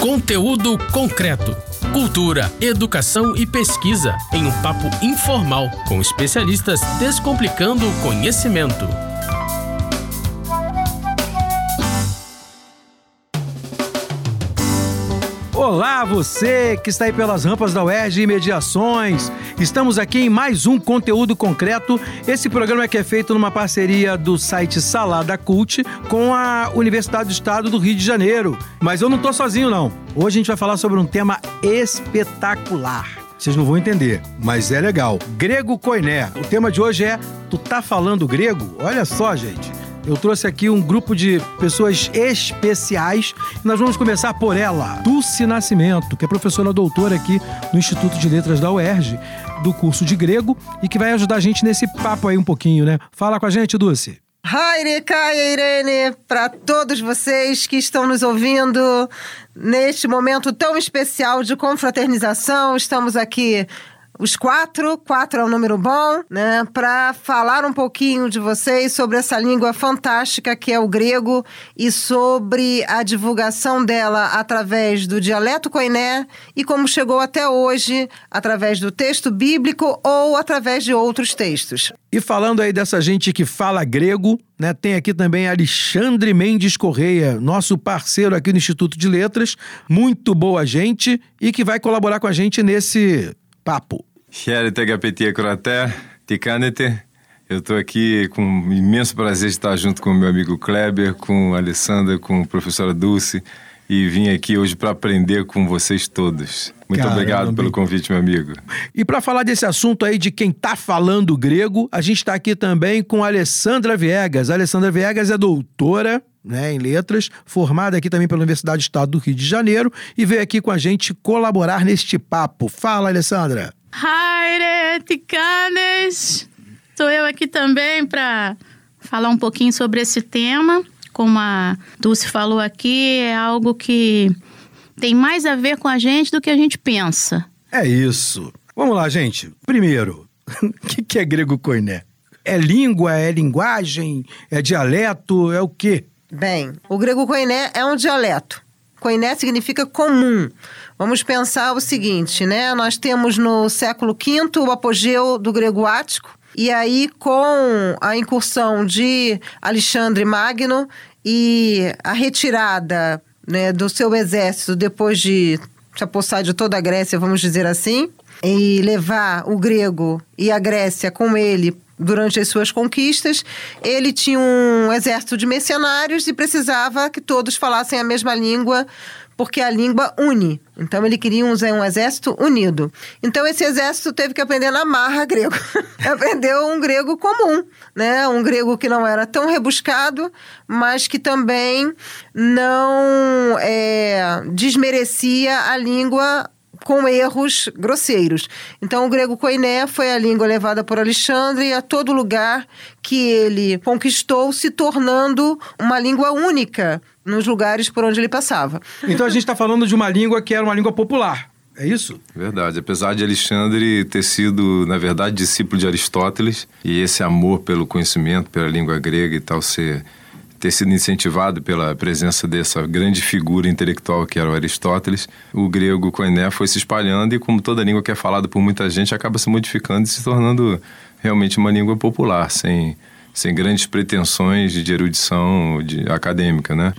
Conteúdo concreto. Cultura, educação e pesquisa em um papo informal com especialistas descomplicando o conhecimento. Olá, você que está aí pelas rampas da UERJ e Mediações. Estamos aqui em mais um conteúdo concreto. Esse programa é que é feito numa parceria do site Salada Cult com a Universidade do Estado do Rio de Janeiro. Mas eu não estou sozinho, não. Hoje a gente vai falar sobre um tema espetacular. Vocês não vão entender, mas é legal. Grego Koiné. O tema de hoje é Tu tá falando grego? Olha só, gente. Eu trouxe aqui um grupo de pessoas especiais e nós vamos começar por ela, Dulce Nascimento, que é professora doutora aqui no Instituto de Letras da UERJ, do curso de grego e que vai ajudar a gente nesse papo aí um pouquinho, né? Fala com a gente, Dulce. Haire, Kaia, Irene, para todos vocês que estão nos ouvindo neste momento tão especial de confraternização. Estamos aqui os quatro, quatro é um número bom, né? Para falar um pouquinho de vocês sobre essa língua fantástica que é o grego e sobre a divulgação dela através do dialeto koiné e como chegou até hoje através do texto bíblico ou através de outros textos. E falando aí dessa gente que fala grego, né, tem aqui também Alexandre Mendes Correia, nosso parceiro aqui no Instituto de Letras, muito boa gente e que vai colaborar com a gente nesse papo. Charite Agapetia Curaté, Ticanete. Eu estou aqui com um imenso prazer de estar junto com o meu amigo Kleber, com a Alessandra, com a professora Dulce e vim aqui hoje para aprender com vocês todos. Muito Caramba. obrigado pelo convite, meu amigo. E para falar desse assunto aí de quem está falando grego, a gente está aqui também com a Alessandra Viegas. A Alessandra Viegas é doutora né, em letras, formada aqui também pela Universidade do Estado do Rio de Janeiro e veio aqui com a gente colaborar neste papo. Fala, Alessandra. Haire Ticanes! Estou eu aqui também para falar um pouquinho sobre esse tema. Como a Dulce falou aqui, é algo que tem mais a ver com a gente do que a gente pensa. É isso. Vamos lá, gente. Primeiro, o que é grego koiné? É língua, é linguagem, é dialeto, é o quê? Bem, o grego koiné é um dialeto. Koiné significa comum. Vamos pensar o seguinte, né? Nós temos no século V o apogeu do grego ático, e aí com a incursão de Alexandre Magno e a retirada né, do seu exército depois de se apossar de toda a Grécia, vamos dizer assim, e levar o grego e a Grécia com ele durante as suas conquistas, ele tinha um exército de mercenários e precisava que todos falassem a mesma língua porque a língua une. Então ele queria um, um exército unido. Então esse exército teve que aprender na marra grego. Aprendeu um grego comum, né? Um grego que não era tão rebuscado, mas que também não é, desmerecia a língua com erros grosseiros. Então, o grego koiné foi a língua levada por Alexandre a todo lugar que ele conquistou, se tornando uma língua única nos lugares por onde ele passava. Então, a gente está falando de uma língua que era uma língua popular. É isso? Verdade. Apesar de Alexandre ter sido, na verdade, discípulo de Aristóteles, e esse amor pelo conhecimento, pela língua grega e tal, ser ter sido incentivado pela presença dessa grande figura intelectual que era o Aristóteles, o grego koiné foi se espalhando e, como toda língua que é falada por muita gente, acaba se modificando e se tornando realmente uma língua popular, sem, sem grandes pretensões de erudição de, acadêmica, né?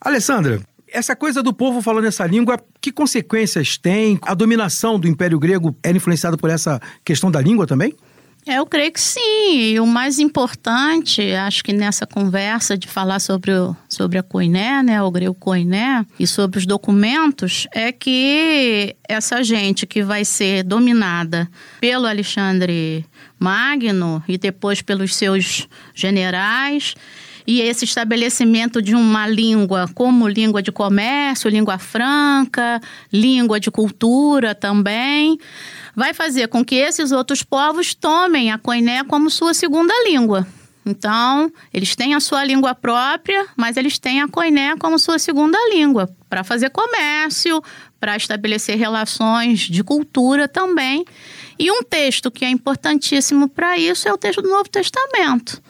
Alessandra, essa coisa do povo falando essa língua, que consequências tem? A dominação do Império Grego era influenciada por essa questão da língua também? Eu creio que sim. E o mais importante, acho que nessa conversa de falar sobre, o, sobre a Coiné, né, o grego Coiné, e sobre os documentos, é que essa gente que vai ser dominada pelo Alexandre Magno e depois pelos seus generais, e esse estabelecimento de uma língua como língua de comércio, língua franca, língua de cultura também vai fazer com que esses outros povos tomem a Koiné como sua segunda língua. Então, eles têm a sua língua própria, mas eles têm a Koiné como sua segunda língua, para fazer comércio, para estabelecer relações de cultura também. E um texto que é importantíssimo para isso é o texto do Novo Testamento.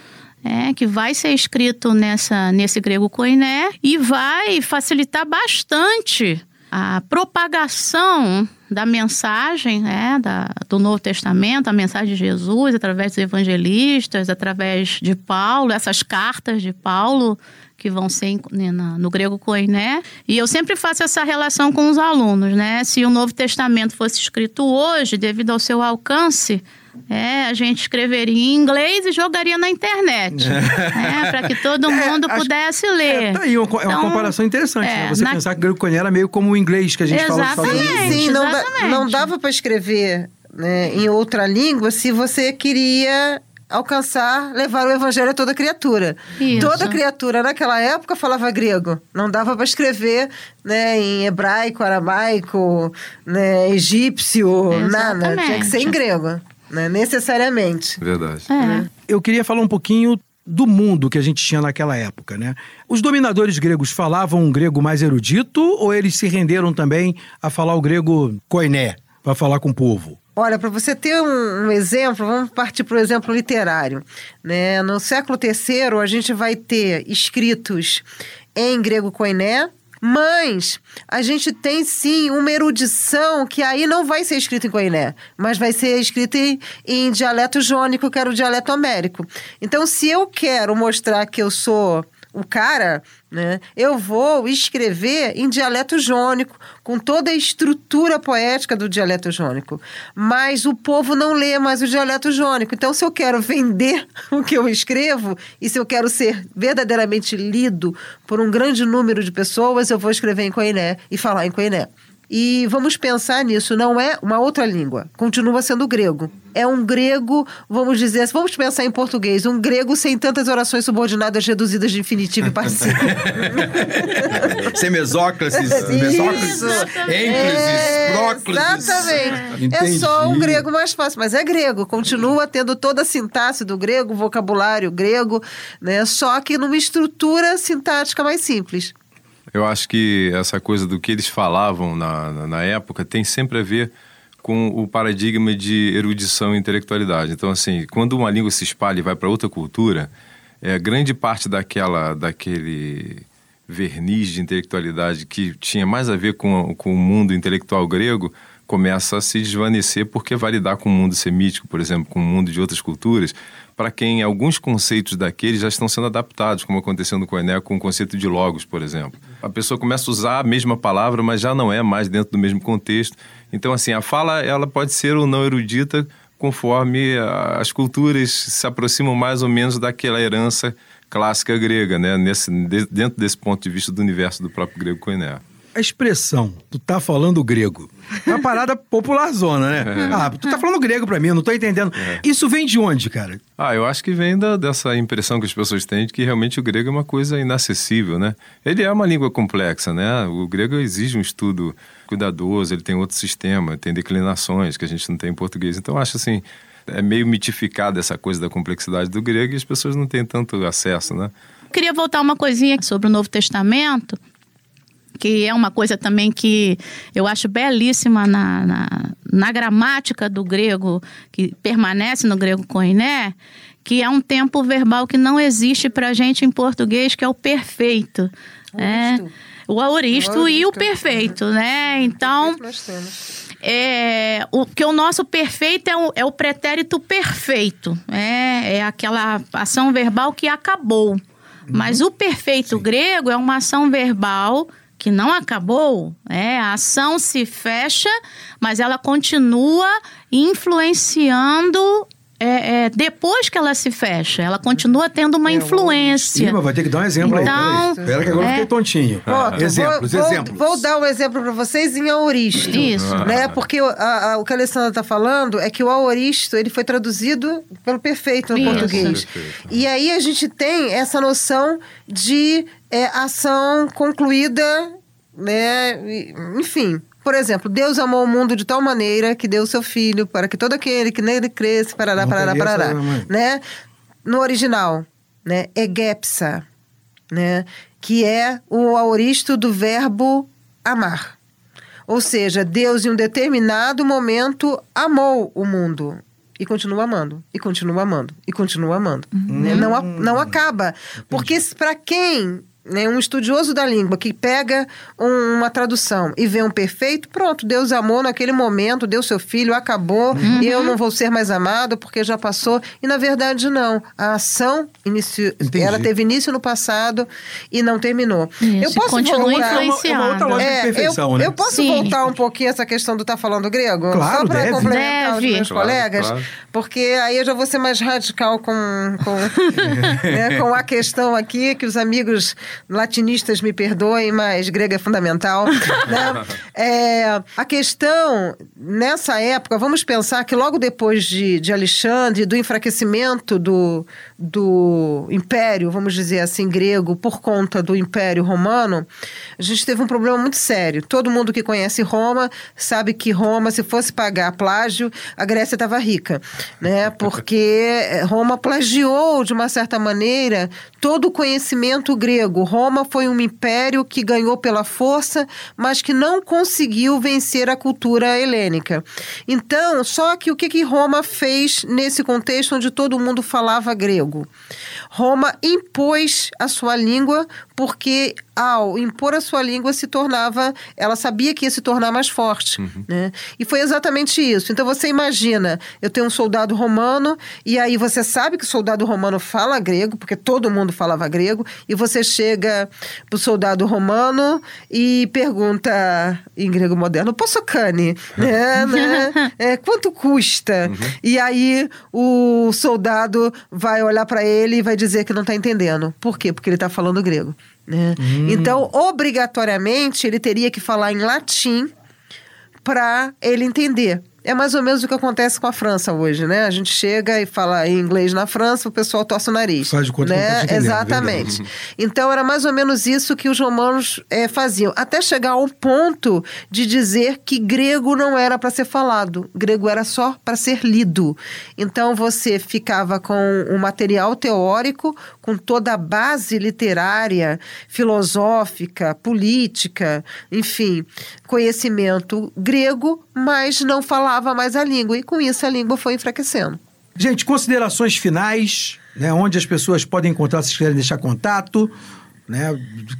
É, que vai ser escrito nessa, nesse grego koiné e vai facilitar bastante a propagação da mensagem né, da, do Novo Testamento, a mensagem de Jesus, através dos evangelistas, através de Paulo, essas cartas de Paulo que vão ser né, no grego koiné. E eu sempre faço essa relação com os alunos, né? Se o Novo Testamento fosse escrito hoje, devido ao seu alcance, é, a gente escreveria em inglês e jogaria na internet. né, para que todo é, mundo é, pudesse acho, ler. É, tá aí, uma, então, é uma então, comparação interessante, né? É, Você na... pensar que o grego koiné era meio como o inglês que a gente exatamente, fala nos Estados Sim, não, da, não dava para escrever né, em outra língua se você queria alcançar, levar o evangelho a toda criatura. Isso. Toda criatura naquela época falava grego. Não dava para escrever né, em hebraico, aramaico, né, egípcio, Exatamente. nada. Tinha que ser em grego, né, necessariamente. Verdade. É. Eu queria falar um pouquinho do mundo que a gente tinha naquela época, né? Os dominadores gregos falavam um grego mais erudito ou eles se renderam também a falar o grego koiné para falar com o povo? Olha, para você ter um, um, exemplo, vamos partir para o exemplo literário. Né? No século III, a gente vai ter escritos em grego koiné, mas a gente tem sim uma erudição que aí não vai ser escrita em koiné, mas vai ser escrita em, em dialeto jônico, que era o dialeto homérico. Então, se eu quero mostrar que eu sou o cara, né, eu vou escrever em dialeto jônico, com toda a estrutura poética do dialeto jônico. Mas o povo não lê mais o dialeto jônico. Então, se eu quero vender o que eu escrevo e se eu quero ser verdadeiramente lido por um grande número de pessoas, eu vou escrever em Coiné e falar em Coiné. E vamos pensar nisso, não é uma outra língua, continua sendo grego. É um grego, vamos dizer, vamos pensar em português, um grego sem tantas orações subordinadas reduzidas de infinitivo e passivo. sem mesócrases, mesócrases, é, próclises. Exatamente. Entendi. É só um grego mais fácil, mas é grego, continua tendo toda a sintaxe do grego, vocabulário grego, né? Só que numa estrutura sintática mais simples. Eu acho que essa coisa do que eles falavam na, na, na época tem sempre a ver com o paradigma de erudição e intelectualidade. Então, assim, quando uma língua se espalha e vai para outra cultura, é, grande parte daquela, daquele verniz de intelectualidade que tinha mais a ver com, com o mundo intelectual grego começa a se desvanecer porque vai lidar com o mundo semítico, por exemplo, com o mundo de outras culturas, para quem alguns conceitos daqueles já estão sendo adaptados, como aconteceu no Coené com o conceito de logos, por exemplo. A pessoa começa a usar a mesma palavra, mas já não é mais dentro do mesmo contexto. Então, assim, a fala ela pode ser ou não erudita conforme as culturas se aproximam mais ou menos daquela herança clássica grega, né? Nesse, dentro desse ponto de vista do universo do próprio grego Coené a expressão, tu tá falando grego, é uma parada popularzona, né? É. Ah, tu tá falando grego pra mim, eu não tô entendendo. É. Isso vem de onde, cara? Ah, eu acho que vem da, dessa impressão que as pessoas têm de que realmente o grego é uma coisa inacessível, né? Ele é uma língua complexa, né? O grego exige um estudo cuidadoso, ele tem outro sistema, tem declinações que a gente não tem em português. Então, eu acho assim, é meio mitificada essa coisa da complexidade do grego e as pessoas não têm tanto acesso, né? Queria voltar uma coisinha sobre o Novo Testamento que é uma coisa também que eu acho belíssima na, na, na gramática do grego, que permanece no grego koiné, que é um tempo verbal que não existe para a gente em português, que é o perfeito. É, o aoristo, o aoristo e o perfeito, né? Então, é, o que o nosso perfeito é o, é o pretérito perfeito, é, é aquela ação verbal que acabou. Uhum. Mas o perfeito Sim. grego é uma ação verbal que não acabou, é, a ação se fecha, mas ela continua influenciando é, é, depois que ela se fecha, ela continua tendo uma é, influência. Sim, mas vai ter que dar um exemplo então, aí. Espera que agora eu fiquei é. tontinho. Pronto, exemplos, vou, exemplos. Vou, vou, dar um exemplo para vocês em aoristo. Isso. Né? Porque a, a, o que a Alessandra está falando é que o aoristo ele foi traduzido pelo perfeito no Isso. português. Perfeito. E aí a gente tem essa noção de é, ação concluída, né? Enfim, por exemplo, Deus amou o mundo de tal maneira que deu o seu filho para que todo aquele que nele cresce, parará, parará, parará, né? No original, né? Egepsa, né? Que é o aoristo do verbo amar. Ou seja, Deus em um determinado momento amou o mundo e continua amando, e continua amando, e continua amando. Uhum. Né? Não, não acaba. Porque para quem né, um estudioso da língua que pega um- uma tradução e vê um perfeito, pronto, Deus amou naquele momento, deu seu filho, acabou, e eu não vou ser mais amado porque já passou. E na verdade não. A ação inicio, Entendi. ela teve início no passado e não terminou. Isso, e continua voltar- É uma, é uma outra influenciando. lógica de é, perfeição, eu, né? eu posso Sim. voltar um pouquinho essa questão do tá falando grego? Claro, Só para complementar Deve. os meus Claro, colegas, claro. porque aí eu já vou ser mais radical com, com, né, com a questão aqui, que os amigos latinistas me perdoem, mas grego é fundamental. né? É, a questão, nessa época, vamos pensar que logo depois de, de Alexandre, do enfraquecimento do, do Império, vamos dizer assim, grego, por conta do Império Romano, a gente teve um problema muito sério. Todo mundo que conhece Roma sabe que Roma, se fosse pagar plágio, a Grécia estava rica, né? Porque Roma plagiou, de uma certa maneira, todo o conhecimento grego. Roma foi um império que ganhou pela força, mas que não conseguiu vencer a cultura helênica. Então, só que o que, que Roma fez nesse contexto onde todo mundo falava grego? Roma impôs a sua língua porque ao impor a sua língua se tornava, ela sabia que ia se tornar mais forte, né? E foi exatamente isso. Então você imagina, eu tenho um soldado romano e aí você sabe que o soldado romano fala grego, porque todo mundo falava grego, e você chega pro soldado romano e pergunta em grego moderno, posso cane, né, né? É, quanto custa? E aí o soldado vai olhar para ele e vai dizer que não está entendendo. Por quê? Porque ele está falando grego. Né? Então, obrigatoriamente, ele teria que falar em latim para ele entender. É mais ou menos o que acontece com a França hoje, né? A gente chega e fala em inglês na França, o pessoal torce o nariz. Faz de conta que não tá né? entendendo, Exatamente. Então era mais ou menos isso que os romanos eh, faziam, até chegar ao ponto de dizer que grego não era para ser falado, grego era só para ser lido. Então você ficava com um material teórico, com toda a base literária, filosófica, política, enfim, conhecimento grego, mas não falava mais a língua e com isso a língua foi enfraquecendo. Gente, considerações finais, né? Onde as pessoas podem encontrar, se quiserem deixar contato, né?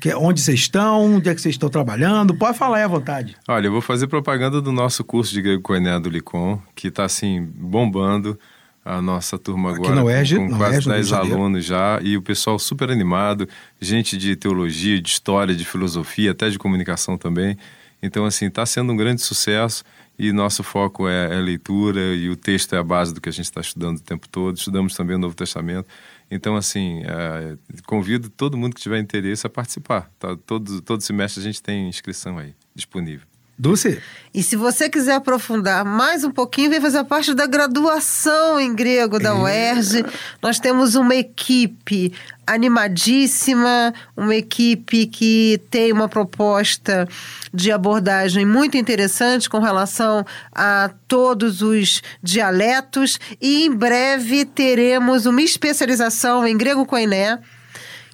que- Onde vocês estão, onde é que vocês estão trabalhando. Pode falar aí à vontade. Olha, eu vou fazer propaganda do nosso curso de grego coiné do Licom, que está assim bombando a nossa turma Aqui agora UERJ, com, quase UERJ, no Rio 10 de Janeiro. alunos já e o pessoal super animado, gente de teologia, de história, de filosofia, até de comunicação também. Então assim, está sendo um grande sucesso e nosso foco é, é leitura e o texto é a base do que a gente está estudando o tempo todo. Estudamos também o Novo Testamento. Então, assim, é, convido todo mundo que tiver interesse a participar. Tá? Todo, todo semestre a gente tem inscrição aí disponível. Dulce, E se você quiser aprofundar mais um pouquinho, vem fazer parte da graduação em grego da UERJ. Nós temos uma equipe animadíssima, uma equipe que tem uma proposta de abordagem muito interessante com relação a todos os dialetos. E em breve teremos uma especialização em grego koiné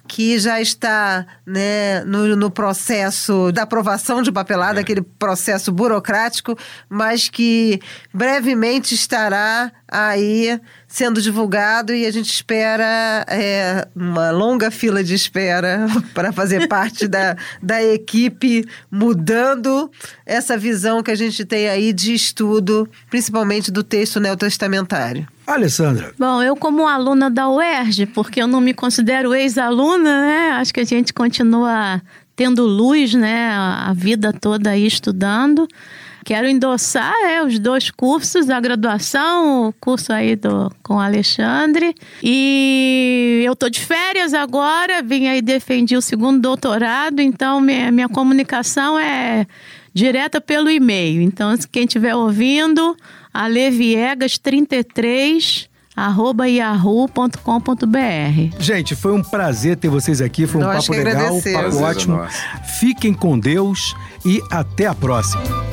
que já está né, no, no processo da aprovação de papelada, aquele processo burocrático, mas que brevemente estará aí sendo divulgado e a gente espera é, uma longa fila de espera para fazer parte da, da equipe, mudando essa visão que a gente tem aí de estudo, principalmente do texto neotestamentário. Alessandra. Bom, eu como aluna da UERJ, porque eu não me considero ex-aluna, né? Acho que a gente continua tendo luz, né? A vida toda aí estudando. Quero endossar é, os dois cursos, a graduação, o curso aí do, com o Alexandre. E eu tô de férias agora, vim aí defendi o segundo doutorado, então minha, minha comunicação é direta pelo e-mail. Então, quem estiver ouvindo, aleviegas33 arroba yahoo.com.br. Gente, foi um prazer ter vocês aqui. Foi um Nós papo legal, um papo Prazer é ótimo. nosso. Fiquem com Deus e até a próxima.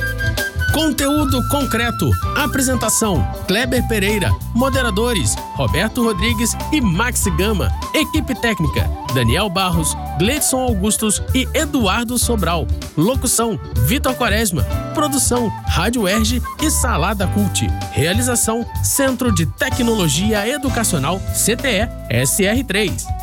Conteúdo concreto. Apresentação: Kleber Pereira. Moderadores: Roberto Rodrigues e Max Gama. Equipe técnica: Daniel Barros, Gleidson Augustos e Eduardo Sobral. Locução: Vitor Quaresma. Produção: Rádio Erge e Salada Cult. Realização: Centro de Tecnologia Educacional CTE SR3.